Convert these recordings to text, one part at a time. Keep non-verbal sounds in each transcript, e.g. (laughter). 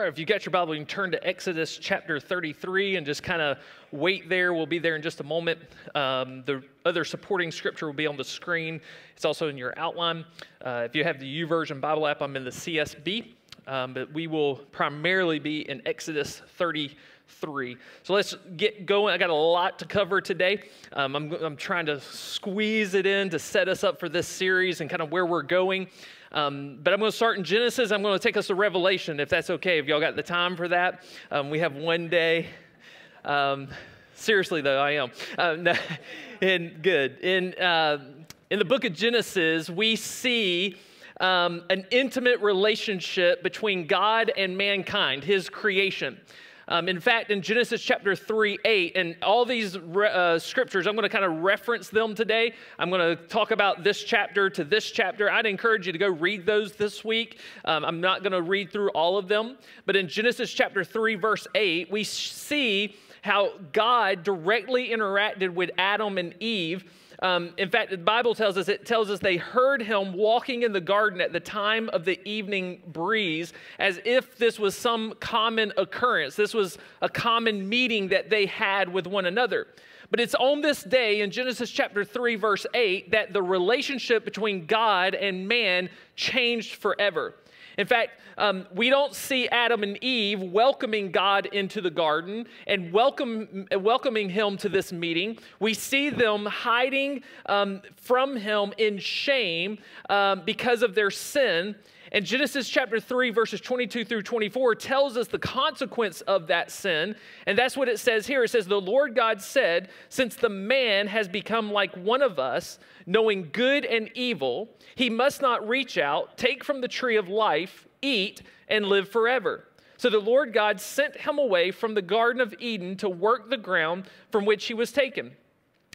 All right, if you got your Bible, you can turn to Exodus chapter 33 and just kind of wait there. We'll be there in just a moment. Um, the other supporting scripture will be on the screen. It's also in your outline. Uh, if you have the YouVersion Bible app, I'm in the CSB, um, but we will primarily be in Exodus 33. So let's get going. I got a lot to cover today. Um, I'm, I'm trying to squeeze it in to set us up for this series and kind of where we're going. Um, but I'm going to start in Genesis. I'm going to take us to Revelation, if that's okay. If y'all got the time for that, um, we have one day. Um, seriously, though, I am. Um, (laughs) and good. In, uh, in the book of Genesis, we see um, an intimate relationship between God and mankind, his creation. Um, in fact, in Genesis chapter 3, 8, and all these re- uh, scriptures, I'm going to kind of reference them today. I'm going to talk about this chapter to this chapter. I'd encourage you to go read those this week. Um, I'm not going to read through all of them, but in Genesis chapter 3, verse 8, we see how God directly interacted with Adam and Eve um, in fact, the Bible tells us, it tells us they heard him walking in the garden at the time of the evening breeze, as if this was some common occurrence. This was a common meeting that they had with one another. But it's on this day in Genesis chapter 3, verse 8, that the relationship between God and man changed forever. In fact, um, we don't see Adam and Eve welcoming God into the garden and welcome, welcoming him to this meeting. We see them hiding um, from him in shame um, because of their sin. And Genesis chapter 3, verses 22 through 24 tells us the consequence of that sin. And that's what it says here. It says, The Lord God said, Since the man has become like one of us, knowing good and evil, he must not reach out, take from the tree of life, eat, and live forever. So the Lord God sent him away from the Garden of Eden to work the ground from which he was taken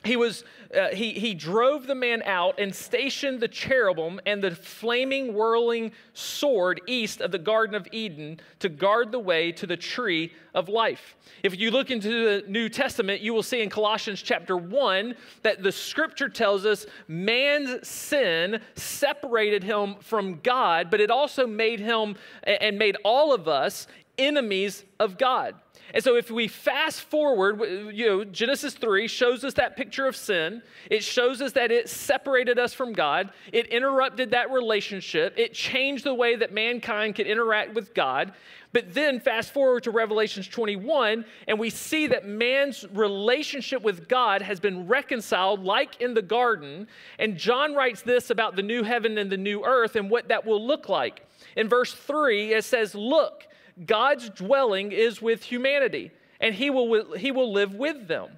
he was uh, he, he drove the man out and stationed the cherubim and the flaming whirling sword east of the garden of eden to guard the way to the tree of life. If you look into the new testament you will see in colossians chapter 1 that the scripture tells us man's sin separated him from god but it also made him and made all of us enemies of god and so if we fast forward, you know, Genesis 3 shows us that picture of sin. It shows us that it separated us from God. It interrupted that relationship. It changed the way that mankind could interact with God. But then fast forward to Revelations 21, and we see that man's relationship with God has been reconciled like in the garden. And John writes this about the new heaven and the new earth and what that will look like. In verse 3, it says, Look, God's dwelling is with humanity, and he will, he will live with them.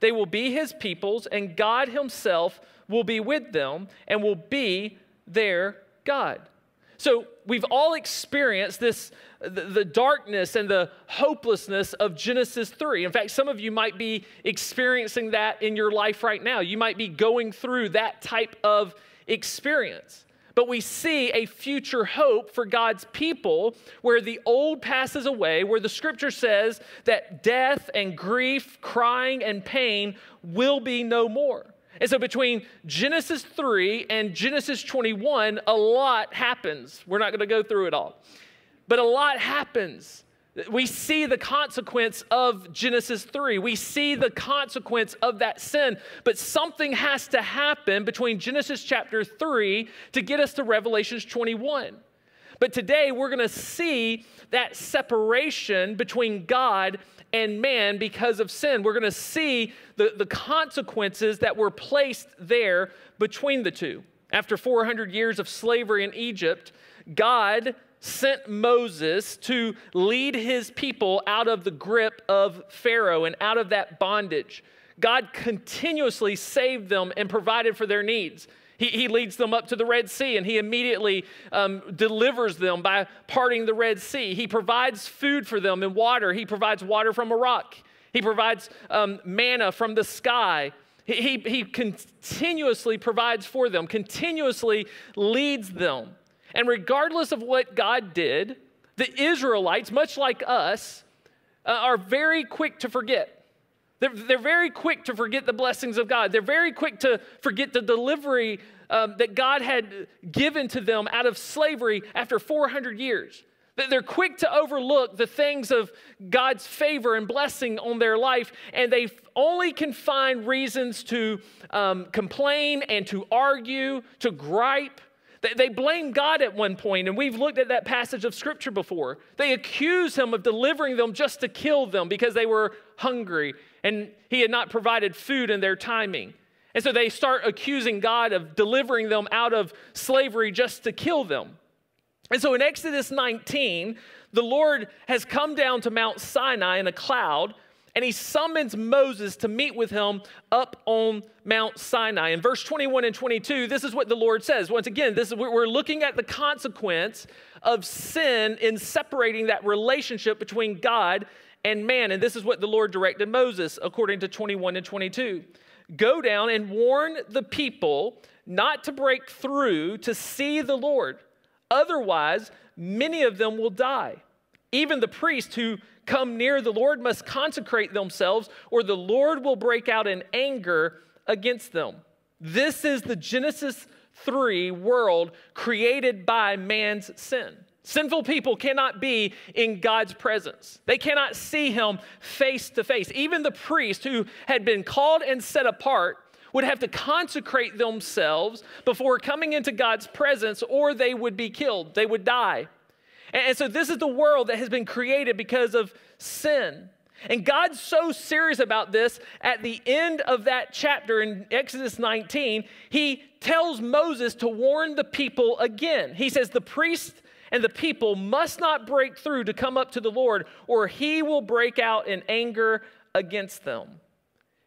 They will be his peoples, and God himself will be with them and will be their God. So we've all experienced this the, darkness and the hopelessness of Genesis 3. In fact, some of you might be experiencing that in your life right now. You might be going through that type of experience. But we see a future hope for God's people where the old passes away, where the scripture says that death and grief, crying and pain will be no more. And so between Genesis 3 and Genesis 21, a lot happens. We're not going to go through it all, but a lot happens. We see the consequence of Genesis 3. We see the consequence of that sin. But something has to happen between Genesis chapter 3 to get us to Revelations 21. But today we're going to see that separation between God and man because of sin. We're going to see the, the consequences that were placed there between the two. After 400 years of slavery in Egypt, God sent Moses to lead his people out of the grip of Pharaoh and out of that bondage. God continuously saved them and provided for their needs. He, he leads them up to the Red Sea and he immediately um, delivers them by parting the Red Sea. He provides food for them and water. He provides water from a rock. He provides um, manna from the sky. He, he, he continuously provides for them, continuously leads them. And regardless of what God did, the Israelites, much like us, uh, are very quick to forget. They're, they're very quick to forget the blessings of God. They're very quick to forget the delivery um, that God had given to them out of slavery after 400 years. They're quick to overlook the things of God's favor and blessing on their life, and they only can find reasons to um, complain and to argue, to gripe. They blame God at one point, and we've looked at that passage of Scripture before. They accuse Him of delivering them just to kill them because they were hungry and He had not provided food in their timing. And so they start accusing God of delivering them out of slavery just to kill them. And so in Exodus 19, the Lord has come down to Mount Sinai in a cloud, and he summons Moses to meet with him up on Mount Sinai. In verse 21 and 22, this is what the Lord says. Once again, this is we're looking at the consequence of sin in separating that relationship between God and man. And this is what the Lord directed Moses, according to 21 and 22. Go down and warn the people not to break through to see the Lord Otherwise, many of them will die. Even the priests who come near the Lord must consecrate themselves, or the Lord will break out in anger against them. This is the Genesis 3 world created by man's sin. Sinful people cannot be in God's presence. They cannot see him face to face. Even the priest who had been called and set apart would have to consecrate themselves before coming into God's presence, or they would be killed. They would die. And so, this is the world that has been created because of sin. And God's so serious about this, at the end of that chapter in Exodus 19, he tells Moses to warn the people again. He says, The priest and the people must not break through to come up to the Lord, or he will break out in anger against them.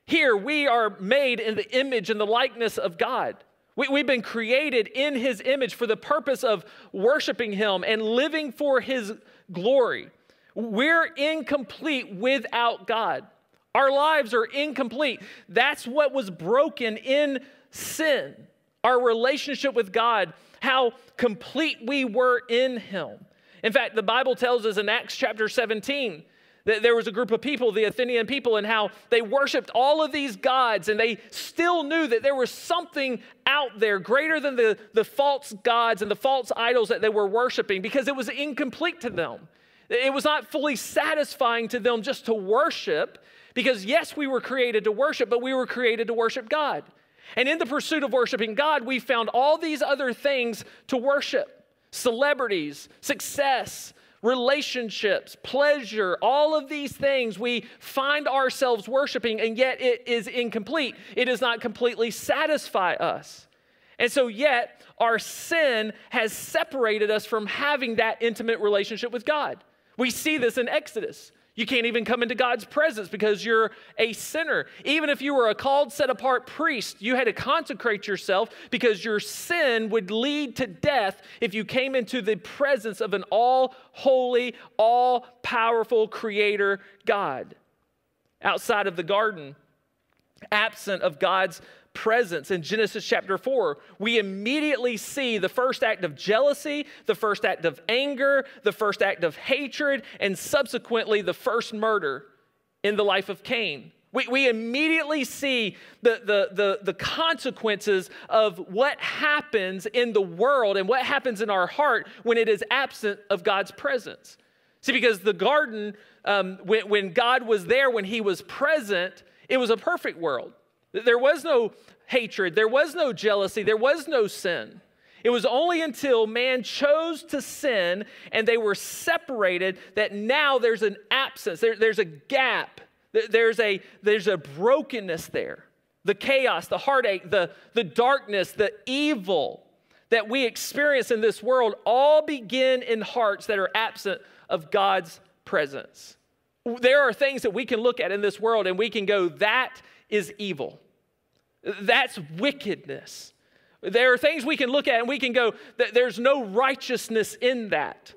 Here, we are made in the image and the likeness of God. We, have been created in His image for the purpose of worshiping Him and living for His glory. We're incomplete without God. Our lives are incomplete. That's what was broken in sin. Our relationship with God, how complete we were in Him. In fact, the Bible tells us in Acts chapter 17 there was a group of people, the Athenian people, and how they worshiped all of these gods, and they still knew that there was something out there greater than the, the false gods and the false idols that they were worshiping because it was incomplete to them. It was not fully satisfying to them just to worship, because yes, we were created to worship, but we were created to worship God. And in the pursuit of worshiping God, we found all these other things to worship celebrities, success, relationships, pleasure, all of these things we find ourselves worshiping, and yet it is incomplete. It does not completely satisfy us. And so, yet, our sin has separated us from having that intimate relationship with God. We see this in Exodus. You can't even come into God's presence because you're a sinner. Even if you were a called, set apart priest, you had to consecrate yourself because your sin would lead to death if you came into the presence of an all holy, all powerful creator God. Outside of the garden, absent of God's presence in Genesis chapter 4, we immediately see the first act of jealousy, the first act of anger, the first act of hatred, and subsequently the first murder in the life of Cain. We, we immediately see the, the, the, the consequences of what happens in the world and what happens in our heart when it is absent of God's presence. See, because the garden, um, when, when God was there, when He was present, it was a perfect world. There was no hatred, there was no jealousy, there was no sin. It was only until man chose to sin and they were separated that now there's an absence, there, there's a gap, there's a, there's a brokenness there. The chaos, the heartache, the, the darkness, the evil that we experience in this world all begin in hearts that are absent of God's presence. There are things that we can look at in this world and we can go, that is evil. That's wickedness. There are things we can look at and we can go, there's no righteousness in that.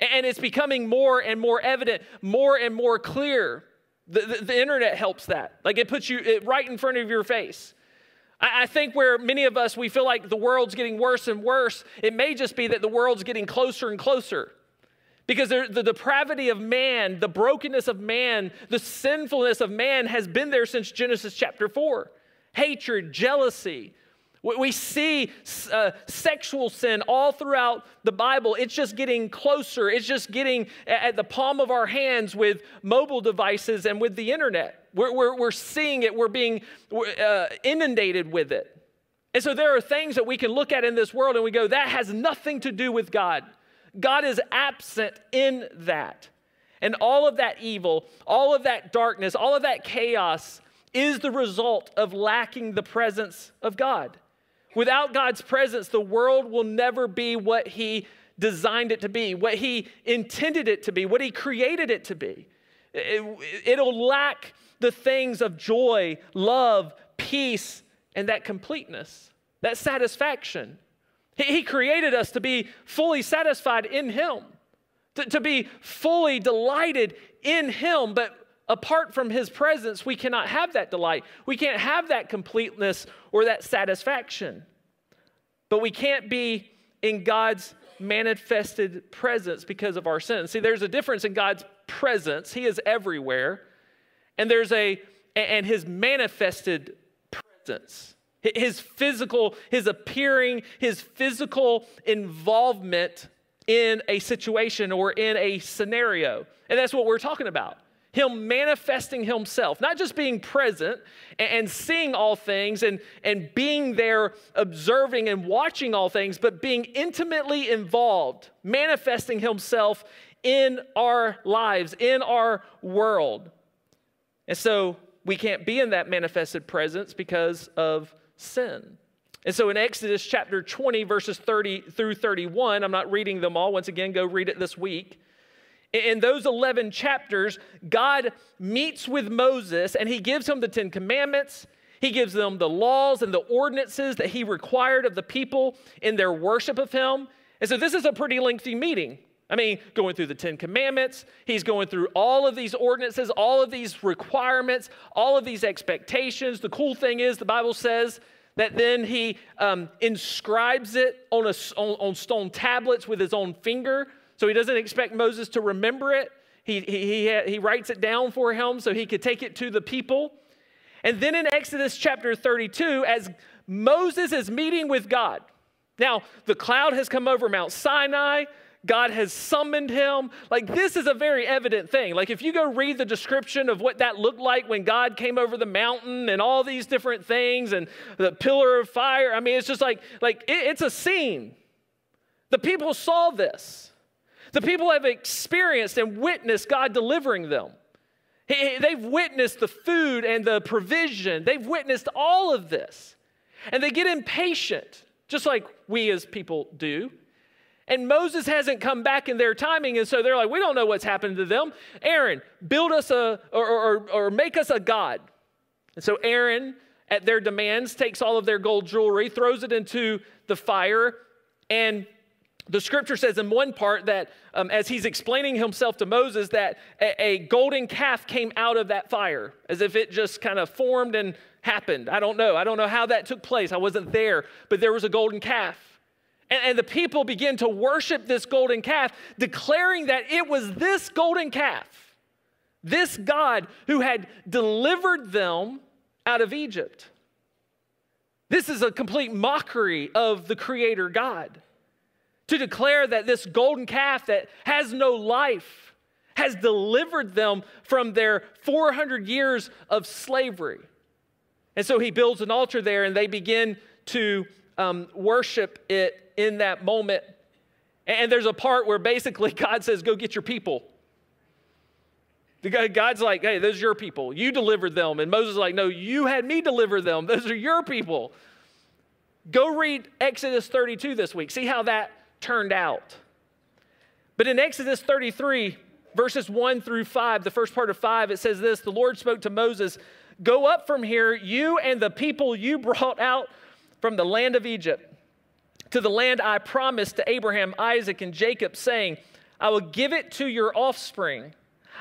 And it's becoming more and more evident, more and more clear. The, the, the internet helps that. Like it puts you it right in front of your face. I, I think where many of us, we feel like the world's getting worse and worse, it may just be that the world's getting closer and closer. Because the depravity of man, the brokenness of man, the sinfulness of man has been there since Genesis chapter 4 hatred, jealousy. We see uh, sexual sin all throughout the Bible. It's just getting closer. It's just getting at the palm of our hands with mobile devices and with the internet. We're, we're, we're seeing it, we're being uh, inundated with it. And so there are things that we can look at in this world and we go, that has nothing to do with God. God is absent in that. And all of that evil, all of that darkness, all of that chaos is the result of lacking the presence of God. Without God's presence, the world will never be what He designed it to be, what He intended it to be, what He created it to be. It, will lack the things of joy, love, peace, and that completeness, that satisfaction. He, he created us to be fully satisfied in Him, to, to be fully delighted in Him, but apart from his presence, we cannot have that delight. We can't have that completeness or that satisfaction. But we can't be in God's manifested presence because of our sins. See, there's a difference in God's presence. He is everywhere. And there's a and his manifested presence. His physical, his appearing, his physical involvement in a situation or in a scenario. And that's what we're talking about. Him manifesting Himself, not just being present and, seeing all things and, and being there, observing and watching all things, but being intimately involved, manifesting Himself in our lives, in our world. And so we can't be in that manifested presence because of sin. And so in Exodus chapter 20, verses 30 through 31, I'm not reading them all. Once again, go read it this week. In those 11 chapters, God meets with Moses and he gives him the Ten Commandments. He gives them the laws and the ordinances that he required of the people in their worship of him. And so this is a pretty lengthy meeting. I mean, going through the Ten Commandments, he's going through all of these ordinances, all of these requirements, all of these expectations. The cool thing is, the Bible says that then he um, inscribes it on, a, on, on stone tablets with his own finger so he doesn't expect Moses to remember it. He, he, he, he writes it down for him so he could take it to the people. And then in Exodus chapter 32, as Moses is meeting with God, now the cloud has come over Mount Sinai. God has summoned him. Like, this is a very evident thing. Like, if you go read the description of what that looked like when God came over the mountain and all these different things and the pillar of fire, I mean, it's just like, like it, it's a scene. The people saw this. The people have experienced and witnessed God delivering them. They've witnessed the food and the provision. They've witnessed all of this. And they get impatient, just like we as people do. And Moses hasn't come back in their timing, and so they're like, we don't know what's happened to them. Aaron, build us a, or, or, or make us a God. And so Aaron, at their demands, takes all of their gold jewelry, throws it into the fire, and the scripture says in one part that um, as he's explaining himself to Moses, that a, a, golden calf came out of that fire, as if it just kind of formed and happened. I don't know. I don't know how that took place. I wasn't there, but there was a golden calf. And, and the people began to worship this golden calf, declaring that it was this golden calf, this God who had delivered them out of Egypt. This is a complete mockery of the Creator God to declare that this golden calf that has no life has delivered them from their 400 years of slavery. And so he builds an altar there and they begin to um, worship it in that moment. And there's a part where basically (laughs) God says, Go get your people. God's like, Hey, those are your people. You delivered them. And Moses is like, No, you had me deliver them. (laughs) Those are your people. Go read Exodus 32 this week. See how that turned out. But in Exodus 33, verses 1 through 5, the first part of 5, it says this The Lord spoke to Moses, Go up from here, you and the people you brought out from the land of Egypt, to the land I promised to Abraham, Isaac, and Jacob, saying, I will give it to your offspring.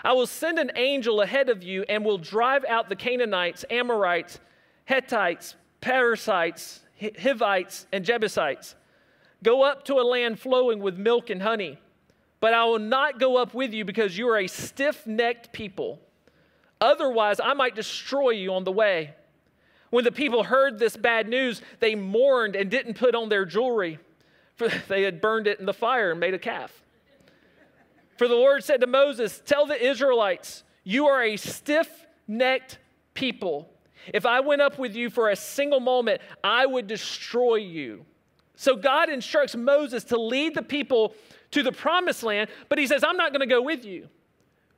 I will send an angel ahead of you and will drive out the Canaanites, Amorites, Hittites, Perizzites, Hivites, and Jebusites. Go up to a land flowing with milk and honey. But I will not go up with you because you are a stiff necked people. Otherwise, I might destroy you on the way. When the people heard this bad news, they mourned and didn't put on their jewelry, for (laughs) they had burned it in the fire and made a calf. For the Lord said to Moses, Tell the Israelites, you are a stiff necked people. If I went up with you for a single moment, I would destroy you. So God instructs Moses to lead the people to the promised land, but he says, I'm not going to go with you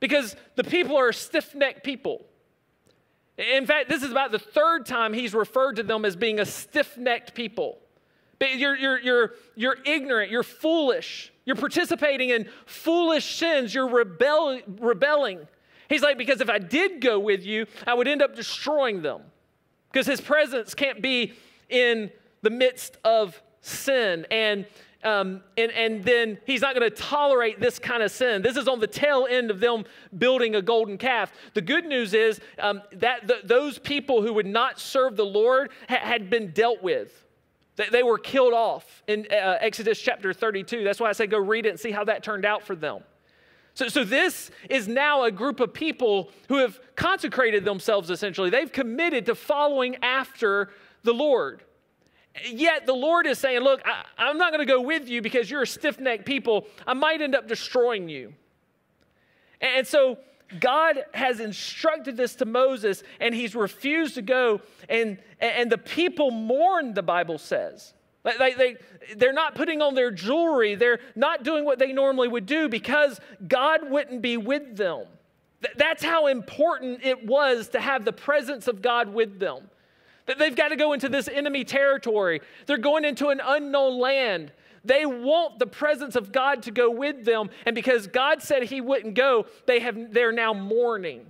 because the people are stiff necked people. In fact, this is about the third time he's referred to them as being a stiff necked people. You're, you're, you're, you're ignorant, you're foolish, you're participating in foolish sins, you're rebel, rebelling. He's like, because if I did go with you, I would end up destroying them. Because his presence can't be in the midst of sin. And um, and, and then he's not going to tolerate this kind of sin. This is on the tail end of them building a golden calf. The good news is um, that those people who would not serve the Lord ha- had been dealt with. They, they were killed off in uh, Exodus chapter 32. That's why I say go read it and see how that turned out for them. So, so this is now a group of people who have consecrated themselves essentially. They've committed to following after the Lord. Yet the Lord is saying, Look, I, am not going to go with you because you're a stiff necked people. I might end up destroying you. And so God has instructed this to Moses, and he's refused to go. And, and the people mourn, the Bible says. They, they, they're not putting on their jewelry, they're not doing what they normally would do because God wouldn't be with them. That's how important it was to have the presence of God with them. That they've got to go into this enemy territory. They're going into an unknown land. They want the presence of God to go with them. And because God said he wouldn't go, they have, they're now mourning.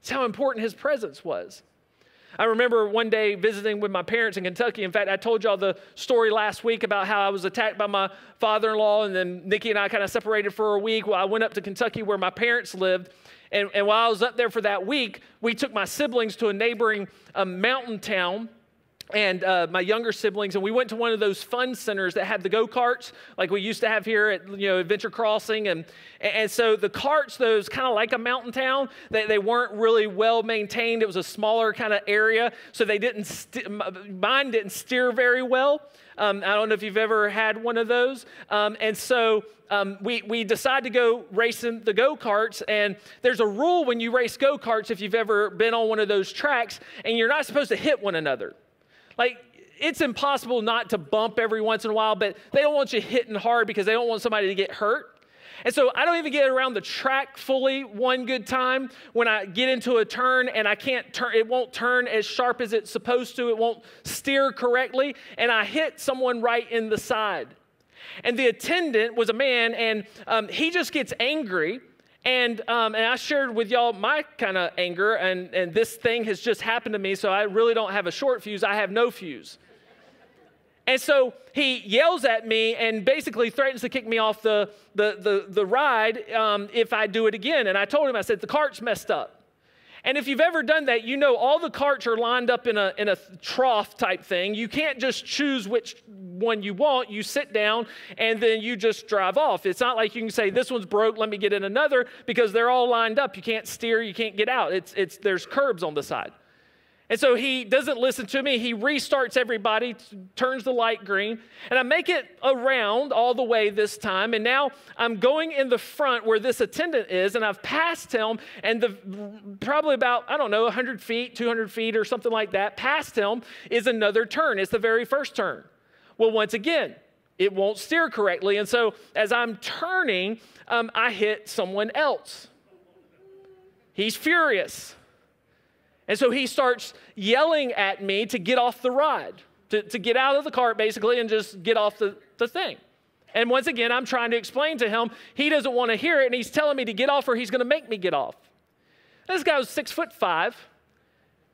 That's how important his presence was. I remember one day visiting with my parents in Kentucky. In fact, I told y'all the story last week about how I was attacked by my father in law, and then Nikki and I kind of separated for a week. Well, I went up to Kentucky where my parents lived, and, and while I was up there for that week, we took my siblings to a neighboring um, mountain town and uh, my younger siblings, and we went to one of those fun centers that had the go karts, like we used to have here at you know Adventure Crossing, and and so the carts, those kind of like a mountain town, they, they weren't really well maintained. It was a smaller kind of area, so they didn't st- mine didn't steer very well. Um, I don't know if you've ever had one of those. Um, and so um, we, we decide to go racing the go karts. And there's a rule when you race go karts, if you've ever been on one of those tracks, and you're not supposed to hit one another. Like, it's impossible not to bump every once in a while, but they don't want you hitting hard because they don't want somebody to get hurt. And so I don't even get around the track fully one good time when I get into a turn and I can't turn, it won't turn as sharp as it's supposed to, it won't steer correctly, and I hit someone right in the side. And the attendant was a man, and um, he just gets angry. And, um, and I shared with y'all my kind of anger, and, and this thing has just happened to me, so I really don't have a short fuse, I have no fuse. And so he yells at me and basically threatens to kick me off the, the, the, the ride um, if I do it again. And I told him, I said, the cart's messed up. And if you've ever done that, you know all the carts are lined up in a, in a trough type thing. You can't just choose which one you want. You sit down and then you just drive off. It's not like you can say, this one's broke, let me get in another, because they're all lined up. You can't steer, you can't get out. It's, it's, there's curbs on the side. And so he doesn't listen to me. He restarts everybody, turns the light green, and I make it around all the way this time. And now I'm going in the front where this attendant is, and I've passed him, and the, probably about, I don't know, 100 feet, 200 feet, or something like that, past him is another turn. It's the very first turn. Well, once again, it won't steer correctly. And so as I'm turning, um, I hit someone else. He's furious. And so he starts yelling at me to get off the ride, to, to get out of the cart basically and just get off the, the thing. And once again, I'm trying to explain to him, he doesn't want to hear it, and he's telling me to get off or he's going to make me get off. This guy was six foot five,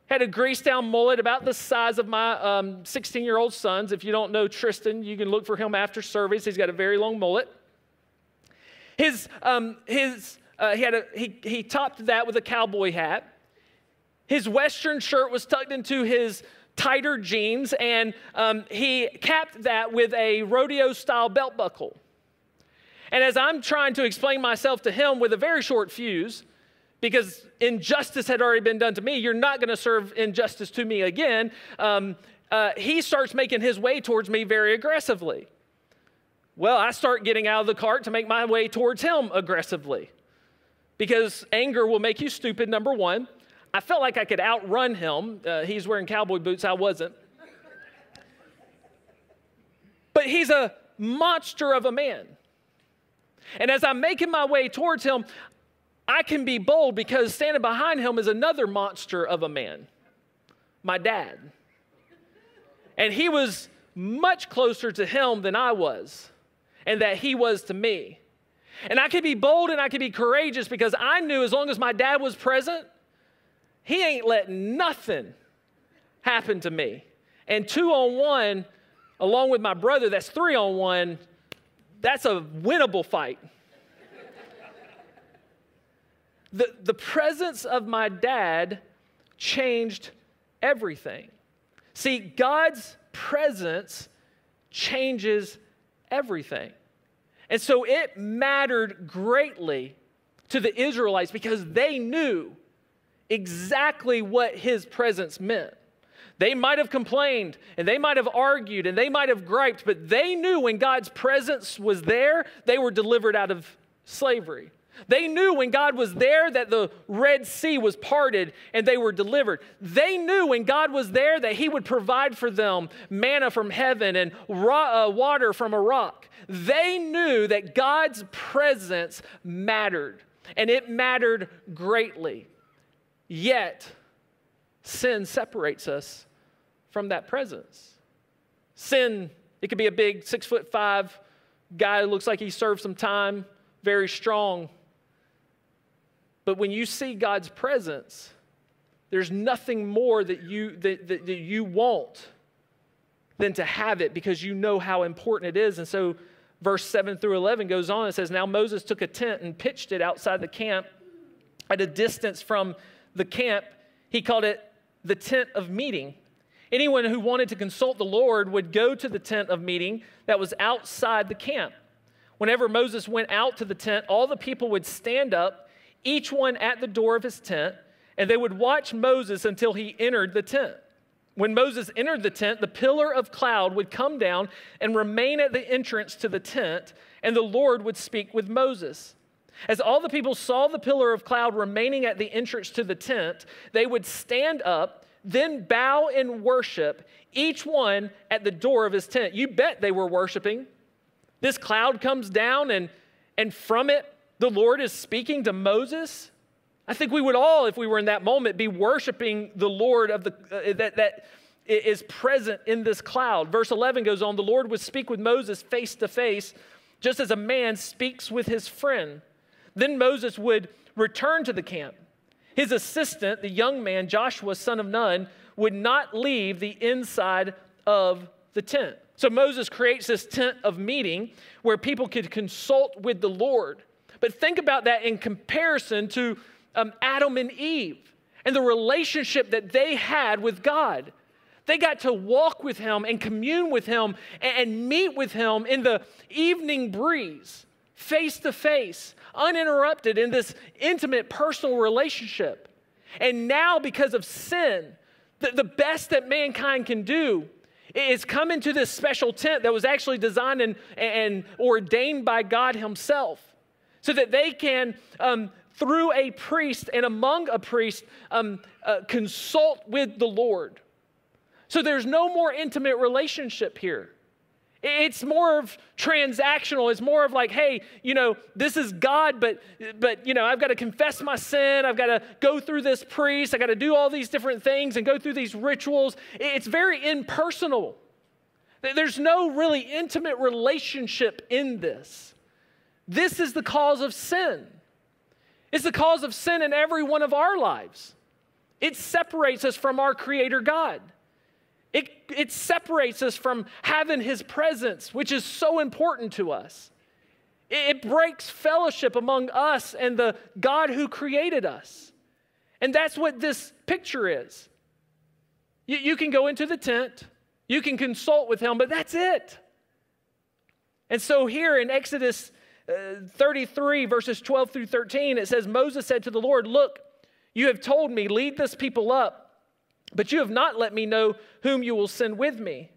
had a greased down mullet about the size of my 16 um, year old son's. If you don't know Tristan, you can look for him after service. He's got a very long mullet. His, um, his, uh, he, had a, he, he topped that with a cowboy hat. His Western shirt was tucked into his tighter jeans, and um, he capped that with a rodeo style belt buckle. And as I'm trying to explain myself to him with a very short fuse, because injustice had already been done to me. You're not going to serve injustice to me again. Um, uh, he starts making his way towards me very aggressively. Well, I start getting out of the cart to make my way towards him aggressively because anger will make you stupid, number one. I felt like I could outrun him. Uh, he's wearing cowboy boots, I wasn't. But he's a monster of a man. And as I'm making my way towards him, I can be bold because standing behind him is another monster of a man, my dad. And he was much closer to him than I was, and that he was to me. And I could be bold and I could be courageous because I knew as long as my dad was present, he ain't letting nothing happen to me. And two on one, along with my brother, that's three on one, that's a winnable fight. The, the presence of my dad changed everything. See, God's presence changes everything. And so it mattered greatly to the Israelites because they knew exactly what his presence meant. They might have complained and they might have argued and they might have griped, but they knew when God's presence was there, they were delivered out of slavery. They knew when God was there that the Red Sea was parted and they were delivered. They knew when God was there that He would provide for them manna from heaven and raw, uh, water from a rock. They knew that God's presence mattered and it mattered greatly. Yet, sin separates us from that presence. Sin, it could be a big six foot five guy who looks like he served some time, very strong but when you see God's presence, there's nothing more that you, that, that, that you want than to have it because you know how important it is. And so, verse 7 through 11 goes on and says, Now Moses took a tent and pitched it outside the camp at a distance from the camp. He called it the tent of meeting. Anyone who wanted to consult the Lord would go to the tent of meeting that was outside the camp. Whenever Moses went out to the tent, all the people would stand up each one at the door of his tent, and they would watch Moses until he entered the tent. When Moses entered the tent, the pillar of cloud would come down and remain at the entrance to the tent, and the Lord would speak with Moses. As all the people saw the pillar of cloud remaining at the entrance to the tent, they would stand up, then bow in worship, each one at the door of his tent. You bet they were worshiping. This cloud comes down, and, and from it the Lord is speaking to Moses, I think we would all, if we were in that moment, be worshiping the Lord of the uh, that that is present in this cloud. Verse 11 goes on, the Lord would speak with Moses face to face, just as a man speaks with his friend. Then Moses would return to the camp. His assistant, the young man Joshua, son of Nun, would not leave the inside of the tent. So Moses creates this tent of meeting where people could consult with the Lord. But think about that in comparison to um, Adam and Eve and the relationship that they had with God. They got to walk with Him and commune with Him and, meet with Him in the evening breeze, face to face, uninterrupted in this intimate personal relationship. And now, because of sin, the, the best that mankind can do is come into this special tent that was actually designed and, and ordained by God Himself so that they can, um, through a priest and among a priest, um, uh, consult with the Lord. So there's no more intimate relationship here. It's more of transactional. It's more of like, hey, you know, this is God, but but you know, I've got to confess my sin. I've got to go through this priest. I got to do all these different things and go through these rituals. It's very impersonal. There's no really intimate relationship in this. This is the cause of sin. It's the cause of sin in every one of our lives. It separates us from our Creator God. It, it separates us from having His presence, which is so important to us. It, it breaks fellowship among us and the God who created us. And that's what this picture is. You, you can go into the tent, you can consult with Him, but that's it. And so here in Exodus Uh, 33, verses 12 through 13, it says, Moses said to the Lord, Look, you have told me, lead this people up, but you have not let me know whom you will send with me.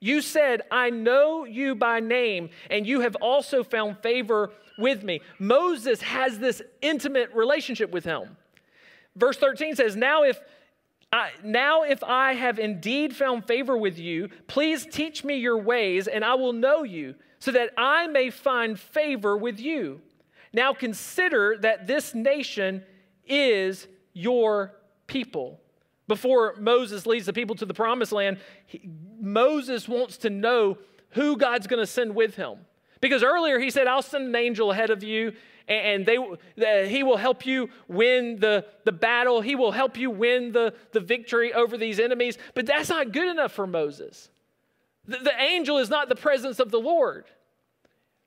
You said, I know you by name, and you have also found favor with me. Moses has this intimate relationship with him. Verse 13 says, Now if I, now, if I have indeed found favor with you, please teach me your ways, and I will know you, so that I may find favor with you. Now consider that this nation is your people. Before Moses leads the people to the promised land, he, Moses wants to know who God's going to send with him. Because earlier he said, I'll send an angel ahead of you and they, uh, he will help you win the, the battle. He will help you win the, the victory over these enemies. But that's not good enough for Moses. The, angel is not the presence of the Lord.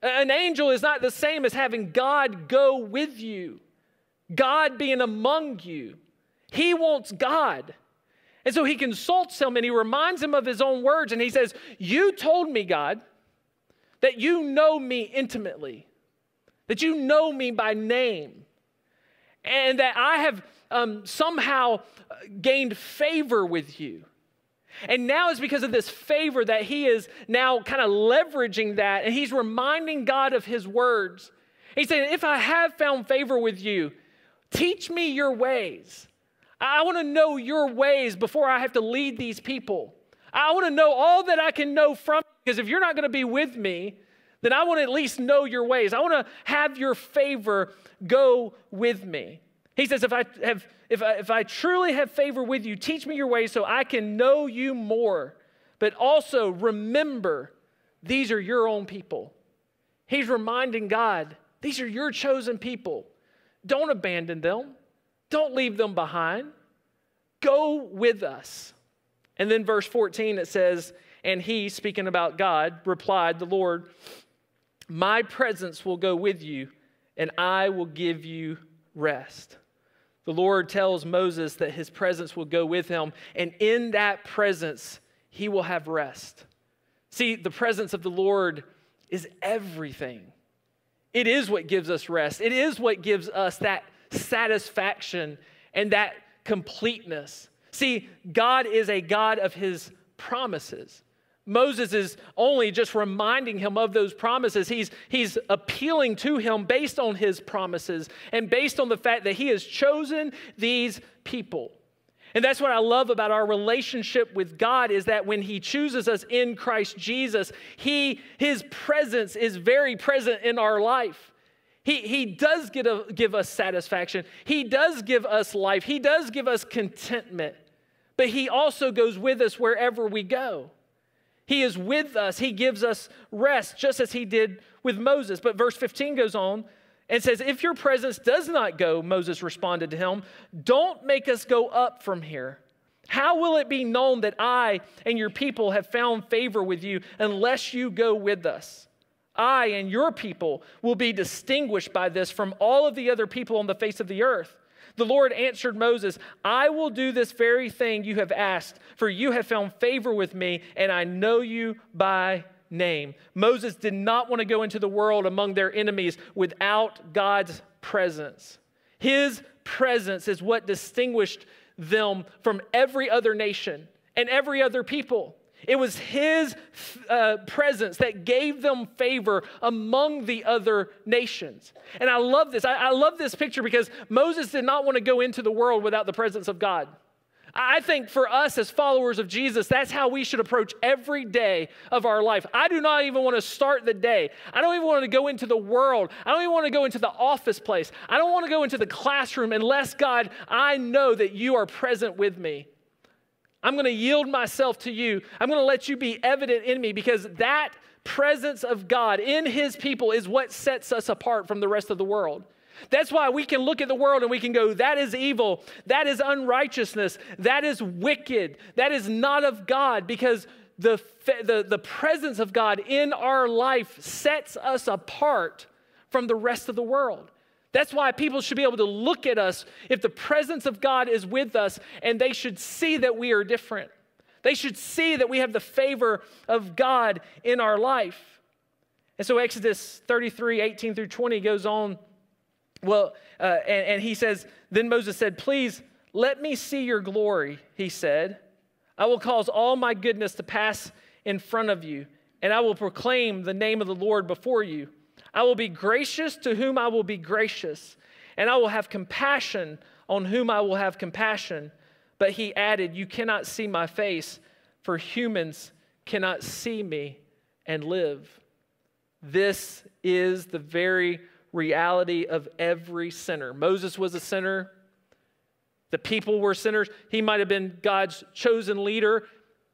An angel is not the same as having God go with you, God being among you. He wants God. And so he consults him and he reminds him of his own words and he says, You told me, God, that you know me intimately that you know me by name, and that I have um, somehow uh, gained favor with you. And now it's because of this favor that he is now kind of leveraging that, and he's reminding God of his words. He's saying, If I have found favor with you, teach me your ways. I want to know your ways before I have to lead these people. I want to know all that I can know from you, because if you're not going to be with me, then I want to at least know your ways. I want to have your favor go with me. He says, if I, have, if, I, if I truly have favor with you, teach me your ways so I can know you more. But also remember, these are your own people. He's reminding God, these are your chosen people. Don't abandon them, don't leave them behind. Go with us. And then, verse 14, it says, And he, speaking about God, replied, The Lord, my presence will go with you, and I will give you rest. The Lord tells Moses that his presence will go with him, and in that presence, he will have rest. See, the presence of the Lord is everything. It is what gives us rest, it is what gives us that satisfaction and that completeness. See, God is a God of his promises. Moses is only just reminding him of those promises. He's, he's appealing to him based on his promises and based on the fact that he has chosen these people. And that's what I love about our relationship with God is that when he chooses us in Christ Jesus, he, his presence is very present in our life. He, he does get a, give us satisfaction. He does give us life. He does give us contentment. But he also goes with us wherever we go. He is with us. He gives us rest, just as he did with Moses. But verse 15 goes on and says, If your presence does not go, Moses responded to him, don't make us go up from here. How will it be known that I and your people have found favor with you unless you go with us? I and your people will be distinguished by this from all of the other people on the face of the earth. The Lord answered Moses, I will do this very thing you have asked, for you have found favor with me, and I know you by name. Moses did not want to go into the world among their enemies without God's presence. His presence is what distinguished them from every other nation and every other people. It was his uh, presence that gave them favor among the other nations. And I love this. I, I love this picture because Moses did not want to go into the world without the presence of God. I think for us as followers of Jesus, that's how we should approach every day of our life. I do not even want to start the day. I don't even want to go into the world. I don't even want to go into the office place. I don't want to go into the classroom unless, God, I know that you are present with me. I'm going to yield myself to you. I'm going to let you be evident in me because that presence of God in his people is what sets us apart from the rest of the world. That's why we can look at the world and we can go, that is evil, that is unrighteousness, that is wicked, that is not of God, because the, the, the presence of God in our life sets us apart from the rest of the world. That's why people should be able to look at us if the presence of God is with us and they should see that we are different. They should see that we have the favor of God in our life. And so Exodus 33, 18 through 20 goes on. Well, uh, and, and he says, Then Moses said, Please let me see your glory, he said. I will cause all my goodness to pass in front of you, and I will proclaim the name of the Lord before you. I will be gracious to whom I will be gracious, and I will have compassion on whom I will have compassion. But he added, You cannot see my face, for humans cannot see me and live. This is the very reality of every sinner. Moses was a sinner. The people were sinners. He might have been God's chosen leader.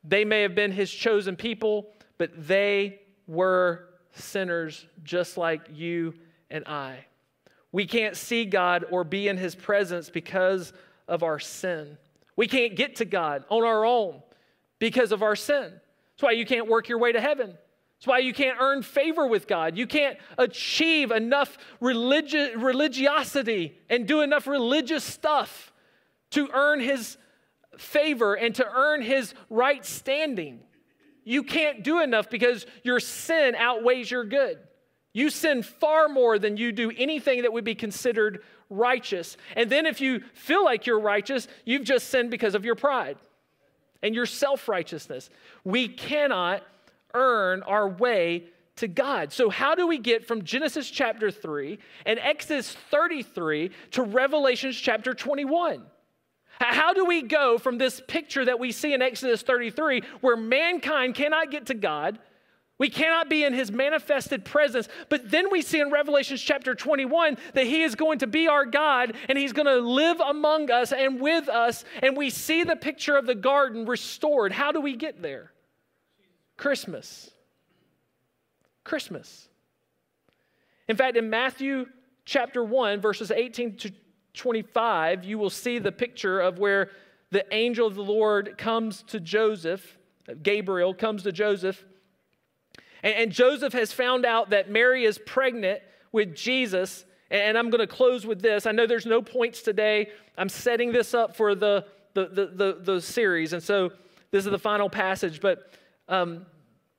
They may have been his chosen people, but they were sinners just like you and I. We can't see God or be in his presence because of our sin. We can't get to God on our own because of our sin. That's why you can't work your way to heaven. That's why you can't earn favor with God. You can't achieve enough religi- religiosity and do enough religious stuff to earn His favor and to earn His right standing. You can't do enough because your sin outweighs your good. You sin far more than you do anything that would be considered righteous. And then if you feel like you're righteous, you've just sinned because of your pride and your self righteousness. We cannot earn our way to God. So, how do we get from Genesis chapter 3 and Exodus 33 to Revelations chapter 21? How do we go from this picture that we see in Exodus 33 where mankind cannot get to God? We cannot be in his manifested presence. But then we see in Revelation chapter 21 that he is going to be our God and he's going to live among us and with us. And we see the picture of the garden restored. How do we get there? Christmas. Christmas. In fact, in Matthew chapter 1, verses 18 to 25, you will see the picture of where the angel of the Lord comes to Joseph, Gabriel comes to Joseph, and, and Joseph has found out that Mary is pregnant with Jesus. And I'm going to close with this. I know there's no points today. I'm setting this up for the, the, the, the, the series. And so this is the final passage. But um,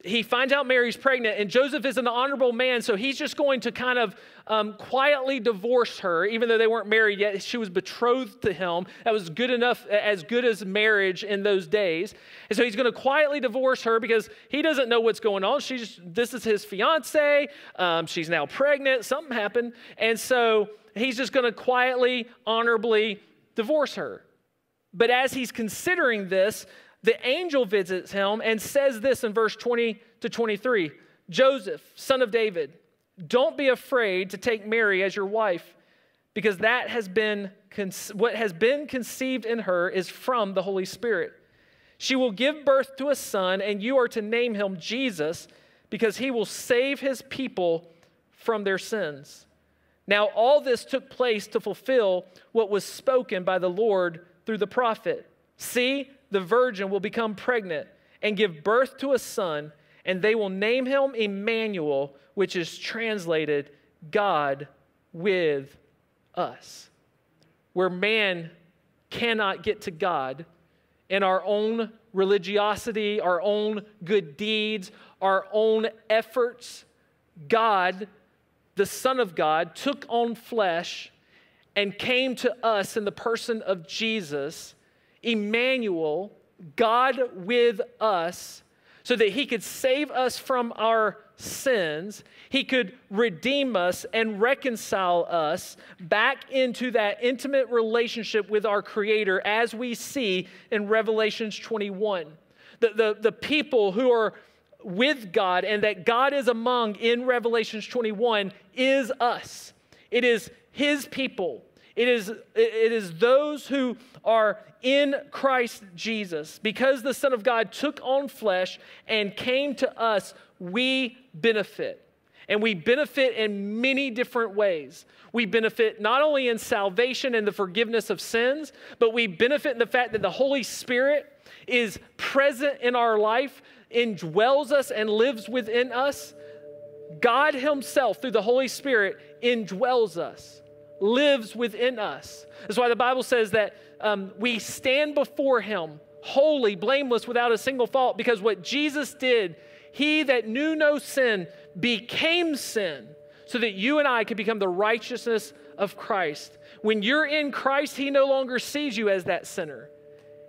he finds out Mary's pregnant, and Joseph is an honorable man, so he's just going to kind of um, quietly divorce her, even though they weren't married yet. She was betrothed to him. That was good enough, as good as marriage in those days. And so he's going to quietly divorce her because he doesn't know what's going on. She's this is his fiance. Um, she's now pregnant. Something happened, and so he's just going to quietly, honorably divorce her. But as he's considering this, the angel visits him and says this in verse 20 to 23 Joseph, son of David, don't be afraid to take Mary as your wife, because that has been what has been conceived in her is from the Holy Spirit. She will give birth to a son, and you are to name him Jesus, because he will save his people from their sins. Now, all this took place to fulfill what was spoken by the Lord through the prophet. See, the virgin will become pregnant and give birth to a son, and they will name him Emmanuel, which is translated God with us. Where man cannot get to God in our own religiosity, our own good deeds, our own efforts, God, the Son of God, took on flesh and came to us in the person of Jesus Emmanuel, God with us, so that he could save us from our sins. He could redeem us and reconcile us back into that intimate relationship with our Creator, as we see in Revelations 21. The, the, the people who are with God and that God is among in Revelations 21 is us. It is His people. It is, it is those who are in Christ Jesus. Because the Son of God took on flesh and came to us, we benefit. And we benefit in many different ways. We benefit not only in salvation and the forgiveness of sins, but we benefit in the fact that the Holy Spirit is present in our life, indwells us, and lives within us. God Himself, through the Holy Spirit, indwells us lives within us. That's why the Bible says that um, we stand before Him holy, blameless, without a single fault, because what Jesus did, He that knew no sin became sin so that you and I could become the righteousness of Christ. When you're in Christ, He no longer sees you as that sinner.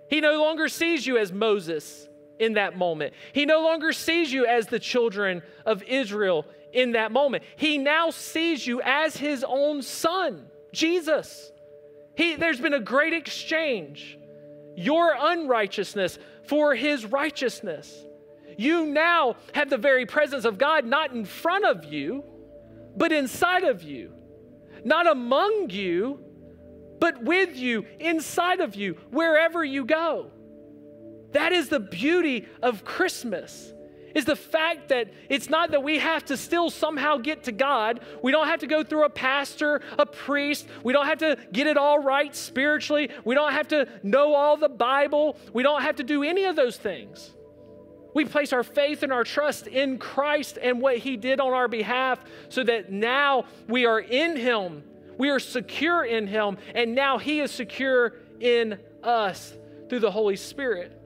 He no longer sees you as Moses in that moment. He no longer sees you as the children of Israel in that moment. He now sees you as His own Son, Jesus. He, there's been a great exchange. Your unrighteousness for His righteousness. You now have the very presence of God not in front of you, but inside of you. Not among you, but with you, inside of you, wherever you go. That is the beauty of Christmas. Is the fact that it's not that we have to still somehow get to God. We don't have to go through a pastor, a priest. We don't have to get it all right spiritually. We don't have to know all the Bible. We don't have to do any of those things. We place our faith and our trust in Christ and what He did on our behalf so that now we are in Him. We are secure in Him, and now He is secure in us through the Holy Spirit.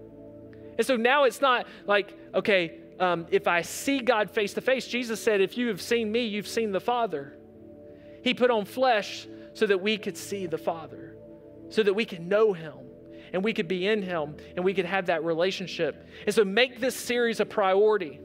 And so now it's not like, okay, um, if I see God face to face, Jesus said, if you have seen me, you've seen the Father. He put on flesh so that we could see the Father, so that we can know Him and we could be in Him and we could have that relationship. And so make this series a priority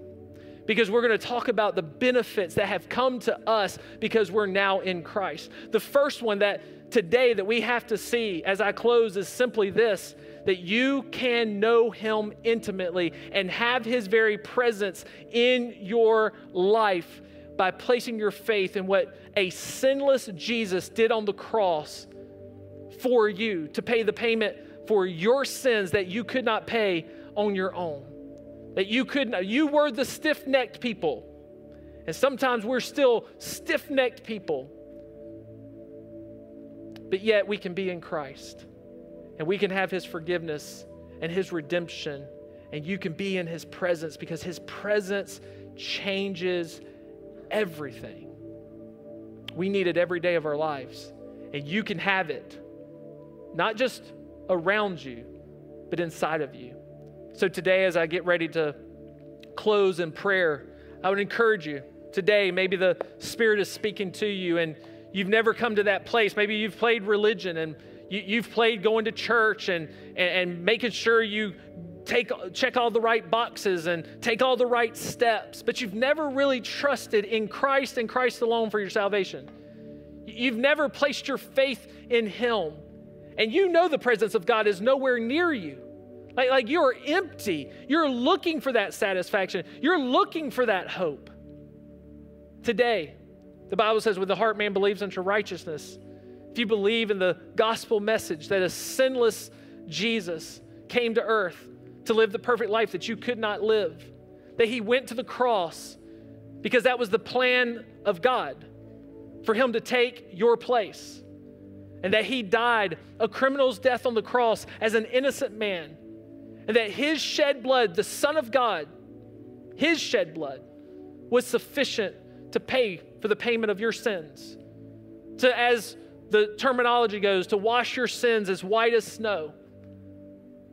because we're going to talk about the benefits that have come to us because we're now in Christ. The first one that today that we have to see as I close is simply this that you can know him intimately and have his very presence in your life by placing your faith in what a sinless Jesus did on the cross for you to pay the payment for your sins that you could not pay on your own. That you could not, you were the stiff necked people. And sometimes we're still stiff necked people. But yet we can be in Christ and we can have his forgiveness and his redemption. And you can be in his presence because his presence changes everything. We need it every day of our lives. And you can have it, not just around you, but inside of you. So today, as I get ready to close in prayer, I would encourage you today, maybe the Spirit is speaking to you and you've never come to that place. Maybe you've played religion and you, have played going to church and, and, and making sure you take check all the right boxes and take all the right steps, but you've never really trusted in Christ and Christ alone for your salvation. You've never placed your faith in Him. And you know the presence of God is nowhere near you. Like, like you're empty. You're looking for that satisfaction. You're looking for that hope. Today, the Bible says, with the heart man believes unto righteousness. If you believe in the gospel message that a sinless Jesus came to earth to live the perfect life that you could not live, that he went to the cross because that was the plan of God for him to take your place and that he died a criminal's death on the cross as an innocent man, and that his shed blood, the Son of God, his shed blood, was sufficient to pay for the payment of your sins. To, as the terminology goes, to wash your sins as white as snow,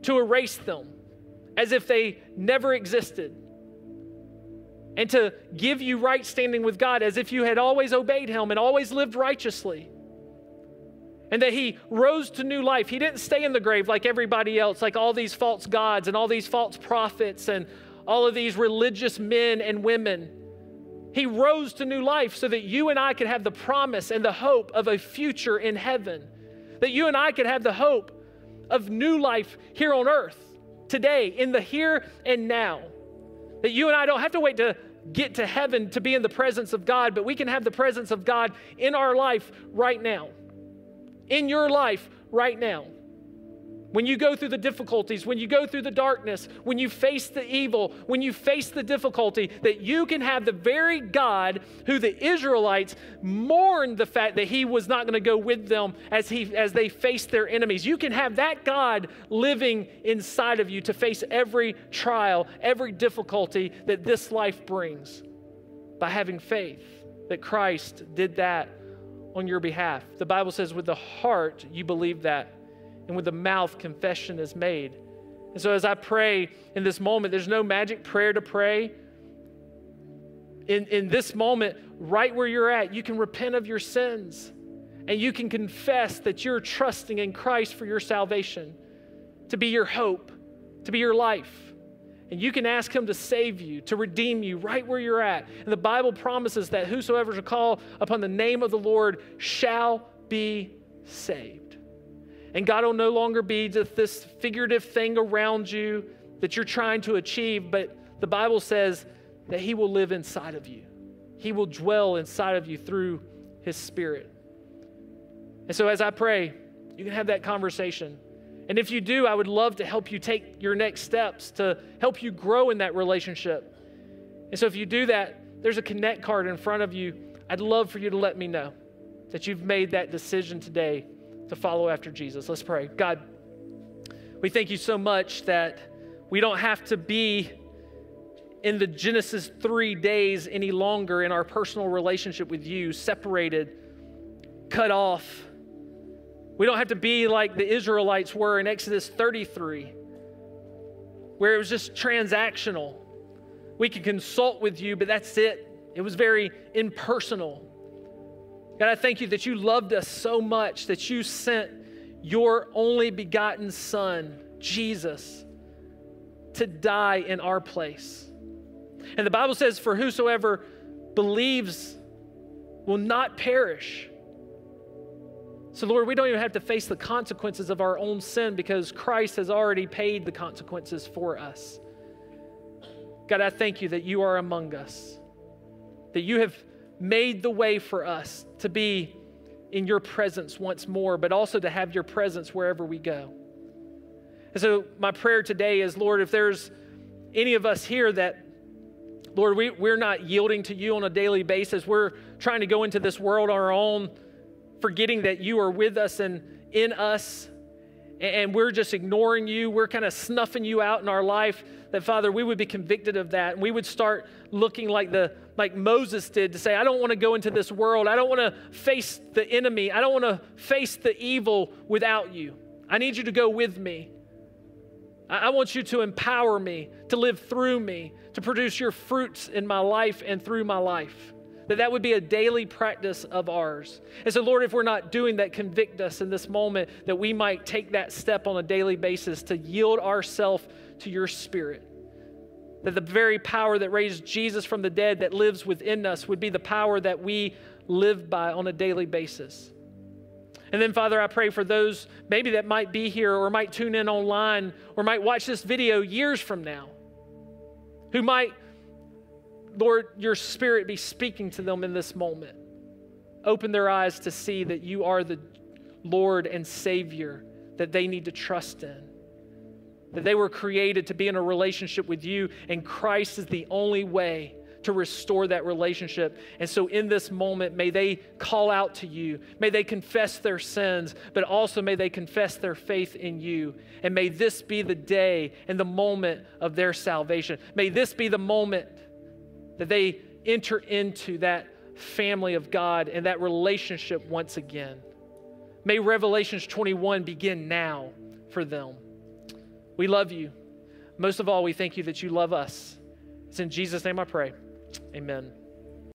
to erase them as if they never existed, and to give you right standing with God as if you had always obeyed Him and always lived righteously and that he rose to new life. He didn't stay in the grave like everybody else, like all these false gods and all these false prophets and all of these religious men and women. He rose to new life so that you and I could have the promise and the hope of a future in heaven. That you and I could have the hope of new life here on earth, today, in the here and now. That you and I don't have to wait to get to heaven to be in the presence of God, but we can have the presence of God in our life right now in your life right now. When you go through the difficulties, when you go through the darkness, when you face the evil, when you face the difficulty, that you can have the very God who the Israelites mourned the fact that he was not going to go with them as, he, as they faced their enemies. You can have that God living inside of you to face every trial, every difficulty that this life brings by having faith that Christ did that on your behalf. The Bible says, with the heart you believe that, and with the mouth confession is made. And so, as I pray in this moment, there's no magic prayer to pray. in, in this moment, right where you're at, you can repent of your sins and you can confess that you're trusting in Christ for your salvation, to be your hope, to be your life. And you can ask Him to save you, to redeem you right where you're at. And the Bible promises that whosoever shall call upon the name of the Lord shall be saved. And God will no longer be just this figurative thing around you that you're trying to achieve, but the Bible says that He will live inside of you. He will dwell inside of you through His Spirit. And so as I pray, you can have that conversation. And if you do, I would love to help you take your next steps to help you grow in that relationship. And so if you do that, there's a connect card in front of you. I'd love for you to let me know that you've made that decision today to follow after Jesus. Let's pray. God, we thank you so much that we don't have to be in the Genesis 3 days any longer in our personal relationship with you, separated, cut off. We don't have to be like the Israelites were in Exodus 33, where it was just transactional. We can consult with you, but that's it. It was very impersonal. God, I thank you that you loved us so much that you sent your only begotten Son, Jesus, to die in our place. And the Bible says, For whosoever believes will not perish. So, Lord, we don't even have to face the consequences of our own sin because Christ has already paid the consequences for us. God, I thank you that you are among us, that you have made the way for us to be in your presence once more, but also to have your presence wherever we go. And so, my prayer today is, Lord, if there's any of us here that Lord, we, we're not yielding to you on a daily basis. We're trying to go into this world on our own, forgetting that you are with us and in us, and we're just ignoring you. We're kind of snuffing you out in our life. That Father, we would be convicted of that, and we would start looking like the like Moses did to say, I don't want to go into this world. I don't want to face the enemy. I don't want to face the evil without you. I need you to go with me. I want you to empower me to live through me, to produce your fruits in my life and through my life. That that would be a daily practice of ours. And so, Lord, if we're not doing that, convict us in this moment that we might take that step on a daily basis to yield ourselves to your spirit. That the very power that raised Jesus from the dead that lives within us would be the power that we live by on a daily basis. And then, Father, I pray for those maybe that might be here or might tune in online or might watch this video years from now, who might, Lord, your spirit be speaking to them in this moment. Open their eyes to see that you are the Lord and Savior that they need to trust in. That they were created to be in a relationship with you, and Christ is the only way to restore that relationship. And so, in this moment, may they call out to you. May they confess their sins, but also may they confess their faith in you. And may this be the day and the moment of their salvation. May this be the moment that they enter into that family of God and that relationship once again. May Revelations 21 begin now for them. We love you. Most of all, we thank you that you love us. It's in Jesus' name I pray. Amen.